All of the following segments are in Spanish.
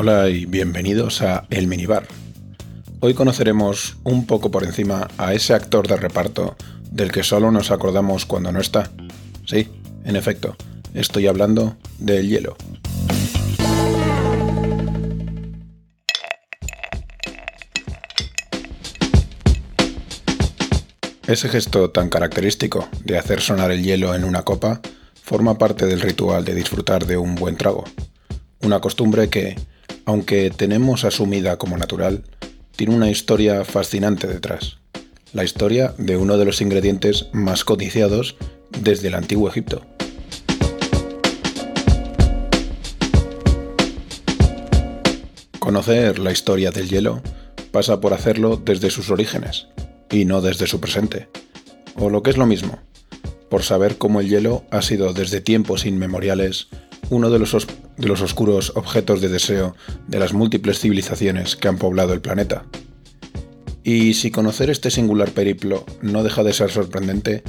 Hola y bienvenidos a El Minibar. Hoy conoceremos un poco por encima a ese actor de reparto del que solo nos acordamos cuando no está. Sí, en efecto, estoy hablando del hielo. Ese gesto tan característico de hacer sonar el hielo en una copa forma parte del ritual de disfrutar de un buen trago. Una costumbre que, aunque tenemos asumida como natural, tiene una historia fascinante detrás. La historia de uno de los ingredientes más codiciados desde el antiguo Egipto. Conocer la historia del hielo pasa por hacerlo desde sus orígenes y no desde su presente. O lo que es lo mismo, por saber cómo el hielo ha sido desde tiempos inmemoriales uno de los, de los oscuros objetos de deseo de las múltiples civilizaciones que han poblado el planeta. Y si conocer este singular periplo no deja de ser sorprendente,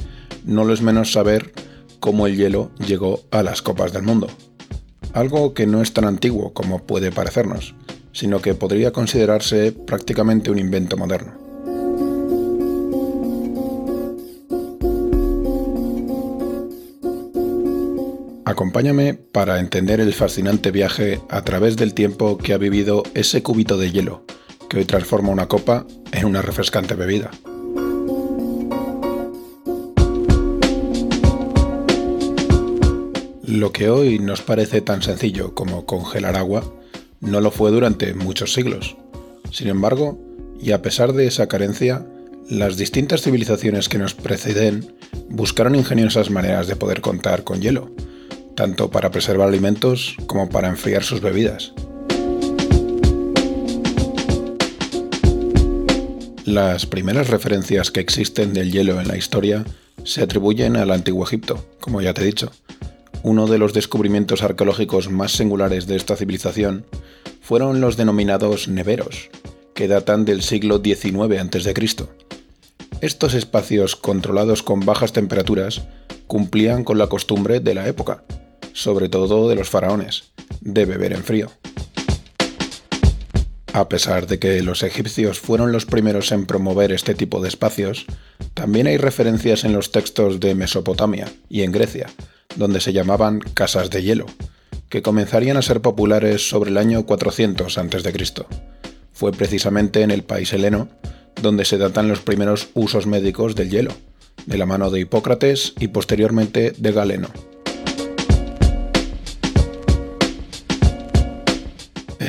no lo es menos saber cómo el hielo llegó a las copas del mundo. Algo que no es tan antiguo como puede parecernos, sino que podría considerarse prácticamente un invento moderno. Acompáñame para entender el fascinante viaje a través del tiempo que ha vivido ese cubito de hielo, que hoy transforma una copa en una refrescante bebida. Lo que hoy nos parece tan sencillo como congelar agua, no lo fue durante muchos siglos. Sin embargo, y a pesar de esa carencia, las distintas civilizaciones que nos preceden buscaron ingeniosas maneras de poder contar con hielo, tanto para preservar alimentos como para enfriar sus bebidas. Las primeras referencias que existen del hielo en la historia se atribuyen al Antiguo Egipto, como ya te he dicho. Uno de los descubrimientos arqueológicos más singulares de esta civilización fueron los denominados neveros, que datan del siglo XIX a.C. Estos espacios controlados con bajas temperaturas cumplían con la costumbre de la época, sobre todo de los faraones, de beber en frío. A pesar de que los egipcios fueron los primeros en promover este tipo de espacios, también hay referencias en los textos de Mesopotamia y en Grecia, donde se llamaban casas de hielo, que comenzarían a ser populares sobre el año 400 a.C. Fue precisamente en el país heleno donde se datan los primeros usos médicos del hielo, de la mano de Hipócrates y posteriormente de Galeno.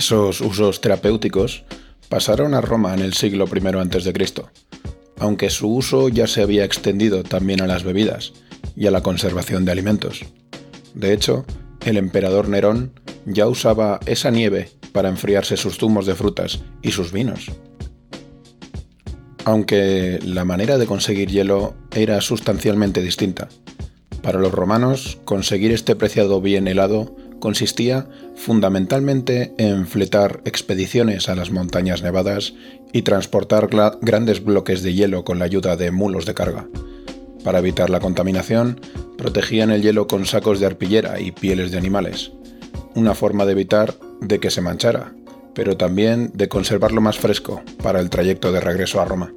Esos usos terapéuticos pasaron a Roma en el siglo I a.C., aunque su uso ya se había extendido también a las bebidas y a la conservación de alimentos. De hecho, el emperador Nerón ya usaba esa nieve para enfriarse sus zumos de frutas y sus vinos. Aunque la manera de conseguir hielo era sustancialmente distinta. Para los romanos, conseguir este preciado bien helado consistía fundamentalmente en fletar expediciones a las montañas nevadas y transportar grandes bloques de hielo con la ayuda de mulos de carga. Para evitar la contaminación, protegían el hielo con sacos de arpillera y pieles de animales, una forma de evitar de que se manchara, pero también de conservarlo más fresco para el trayecto de regreso a Roma.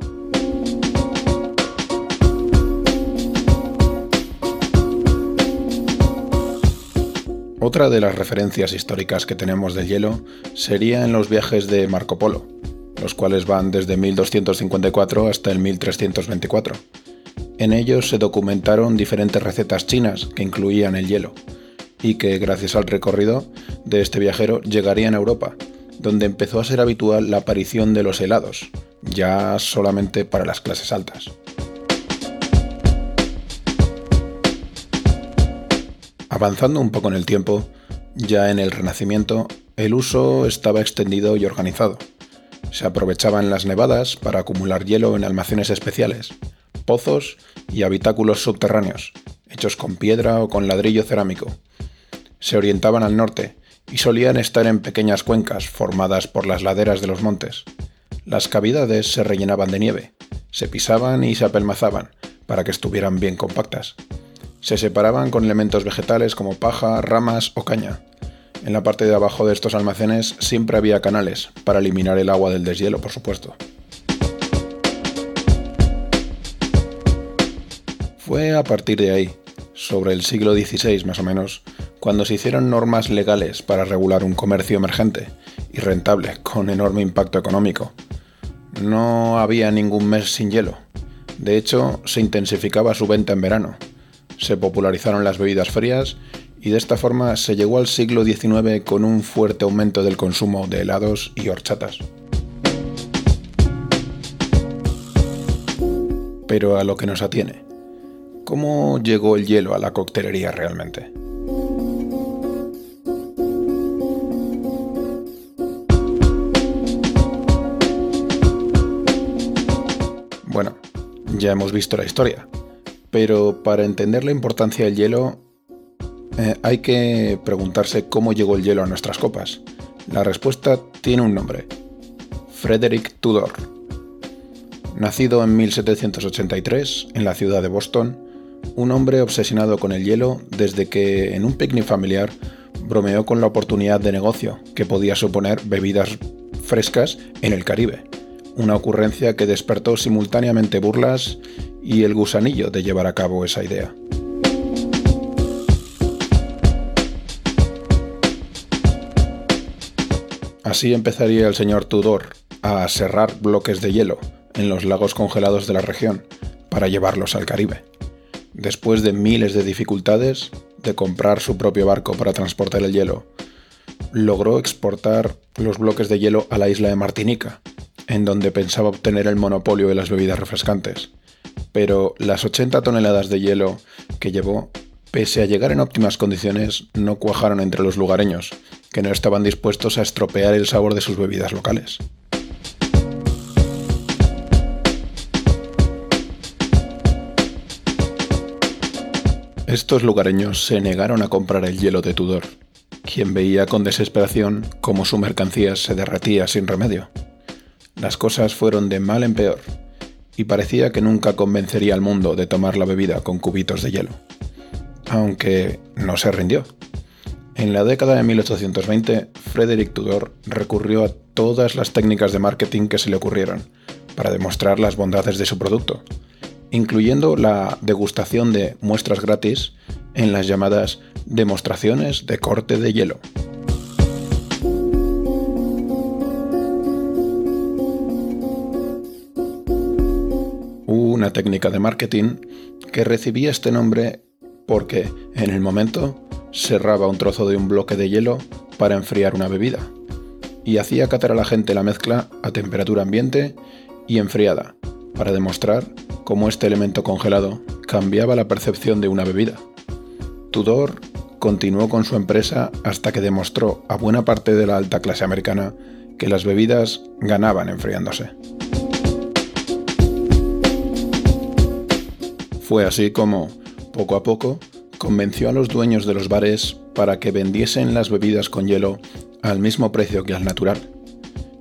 Otra de las referencias históricas que tenemos del hielo sería en los viajes de Marco Polo, los cuales van desde 1254 hasta el 1324. En ellos se documentaron diferentes recetas chinas que incluían el hielo, y que gracias al recorrido de este viajero llegarían a Europa, donde empezó a ser habitual la aparición de los helados, ya solamente para las clases altas. Avanzando un poco en el tiempo, ya en el Renacimiento, el uso estaba extendido y organizado. Se aprovechaban las nevadas para acumular hielo en almacenes especiales, pozos y habitáculos subterráneos, hechos con piedra o con ladrillo cerámico. Se orientaban al norte y solían estar en pequeñas cuencas formadas por las laderas de los montes. Las cavidades se rellenaban de nieve, se pisaban y se apelmazaban para que estuvieran bien compactas. Se separaban con elementos vegetales como paja, ramas o caña. En la parte de abajo de estos almacenes siempre había canales para eliminar el agua del deshielo, por supuesto. Fue a partir de ahí, sobre el siglo XVI más o menos, cuando se hicieron normas legales para regular un comercio emergente y rentable con enorme impacto económico. No había ningún mes sin hielo. De hecho, se intensificaba su venta en verano. Se popularizaron las bebidas frías y de esta forma se llegó al siglo XIX con un fuerte aumento del consumo de helados y horchatas. Pero a lo que nos atiene. ¿Cómo llegó el hielo a la coctelería realmente? Bueno, ya hemos visto la historia, pero para entender la importancia del hielo eh, hay que preguntarse cómo llegó el hielo a nuestras copas. La respuesta tiene un nombre, Frederick Tudor. Nacido en 1783 en la ciudad de Boston, un hombre obsesionado con el hielo desde que en un picnic familiar bromeó con la oportunidad de negocio que podía suponer bebidas frescas en el Caribe, una ocurrencia que despertó simultáneamente burlas y el gusanillo de llevar a cabo esa idea. Así empezaría el señor Tudor a serrar bloques de hielo en los lagos congelados de la región para llevarlos al Caribe después de miles de dificultades de comprar su propio barco para transportar el hielo, logró exportar los bloques de hielo a la isla de Martinica, en donde pensaba obtener el monopolio de las bebidas refrescantes. Pero las 80 toneladas de hielo que llevó, pese a llegar en óptimas condiciones, no cuajaron entre los lugareños, que no estaban dispuestos a estropear el sabor de sus bebidas locales. Estos lugareños se negaron a comprar el hielo de Tudor, quien veía con desesperación cómo su mercancía se derretía sin remedio. Las cosas fueron de mal en peor, y parecía que nunca convencería al mundo de tomar la bebida con cubitos de hielo. Aunque no se rindió. En la década de 1820, Frederick Tudor recurrió a todas las técnicas de marketing que se le ocurrieron para demostrar las bondades de su producto, incluyendo la degustación de muestras gratis en las llamadas demostraciones de corte de hielo. Una técnica de marketing que recibía este nombre porque, en el momento, cerraba un trozo de un bloque de hielo para enfriar una bebida y hacía catar a la gente la mezcla a temperatura ambiente y enfriada para demostrar cómo este elemento congelado cambiaba la percepción de una bebida. Tudor continuó con su empresa hasta que demostró a buena parte de la alta clase americana que las bebidas ganaban enfriándose. Fue así como, poco a poco, convenció a los dueños de los bares para que vendiesen las bebidas con hielo al mismo precio que al natural.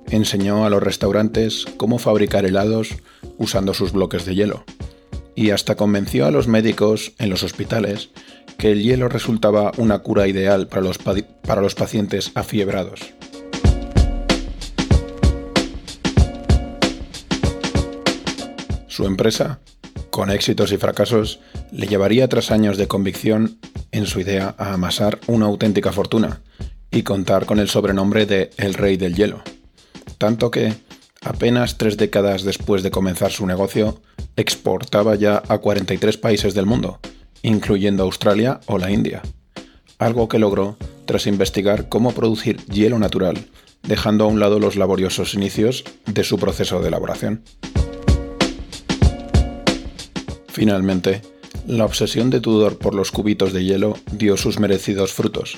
Enseñó a los restaurantes cómo fabricar helados usando sus bloques de hielo, y hasta convenció a los médicos en los hospitales que el hielo resultaba una cura ideal para los, para los pacientes afiebrados. Su empresa, con éxitos y fracasos, le llevaría tras años de convicción en su idea a amasar una auténtica fortuna y contar con el sobrenombre de El Rey del Hielo. Tanto que, Apenas tres décadas después de comenzar su negocio, exportaba ya a 43 países del mundo, incluyendo Australia o la India. Algo que logró tras investigar cómo producir hielo natural, dejando a un lado los laboriosos inicios de su proceso de elaboración. Finalmente, la obsesión de Tudor por los cubitos de hielo dio sus merecidos frutos,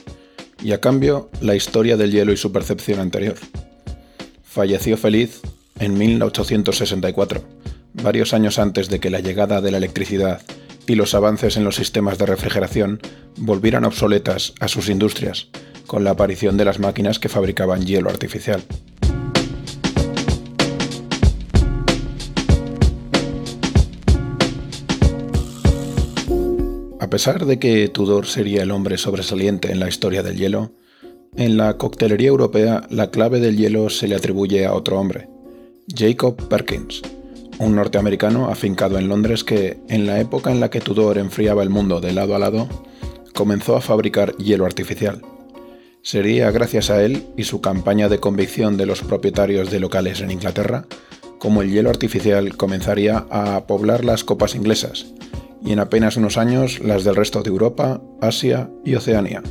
y a cambio la historia del hielo y su percepción anterior. Falleció feliz en 1864, varios años antes de que la llegada de la electricidad y los avances en los sistemas de refrigeración volvieran obsoletas a sus industrias, con la aparición de las máquinas que fabricaban hielo artificial. A pesar de que Tudor sería el hombre sobresaliente en la historia del hielo, En la coctelería europea, la clave del hielo se le atribuye a otro hombre, Jacob Perkins, un norteamericano afincado en Londres que, en la época en la que Tudor enfriaba el mundo de lado a lado, comenzó a fabricar hielo artificial. Sería gracias a él y su campaña de convicción de los propietarios de locales en Inglaterra como el hielo artificial comenzaría a poblar las copas inglesas, y en apenas unos años las del resto de Europa, Asia y Oceanía.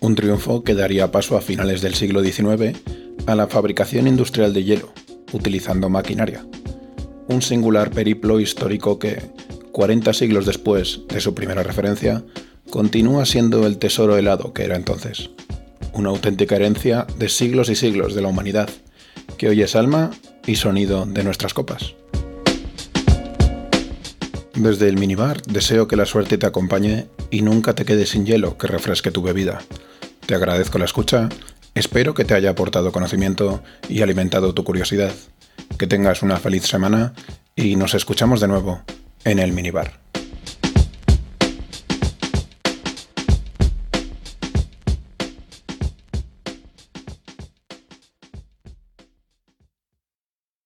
Un triunfo que daría paso a finales del siglo XIX a la fabricación industrial de hielo, utilizando maquinaria. Un singular periplo histórico que, 40 siglos después de su primera referencia, continúa siendo el tesoro helado que era entonces. Una auténtica herencia de siglos y siglos de la humanidad, que hoy es alma y sonido de nuestras copas. Desde el minibar deseo que la suerte te acompañe y nunca te quedes sin hielo que refresque tu bebida. Te agradezco la escucha, espero que te haya aportado conocimiento y alimentado tu curiosidad. Que tengas una feliz semana y nos escuchamos de nuevo en el minibar.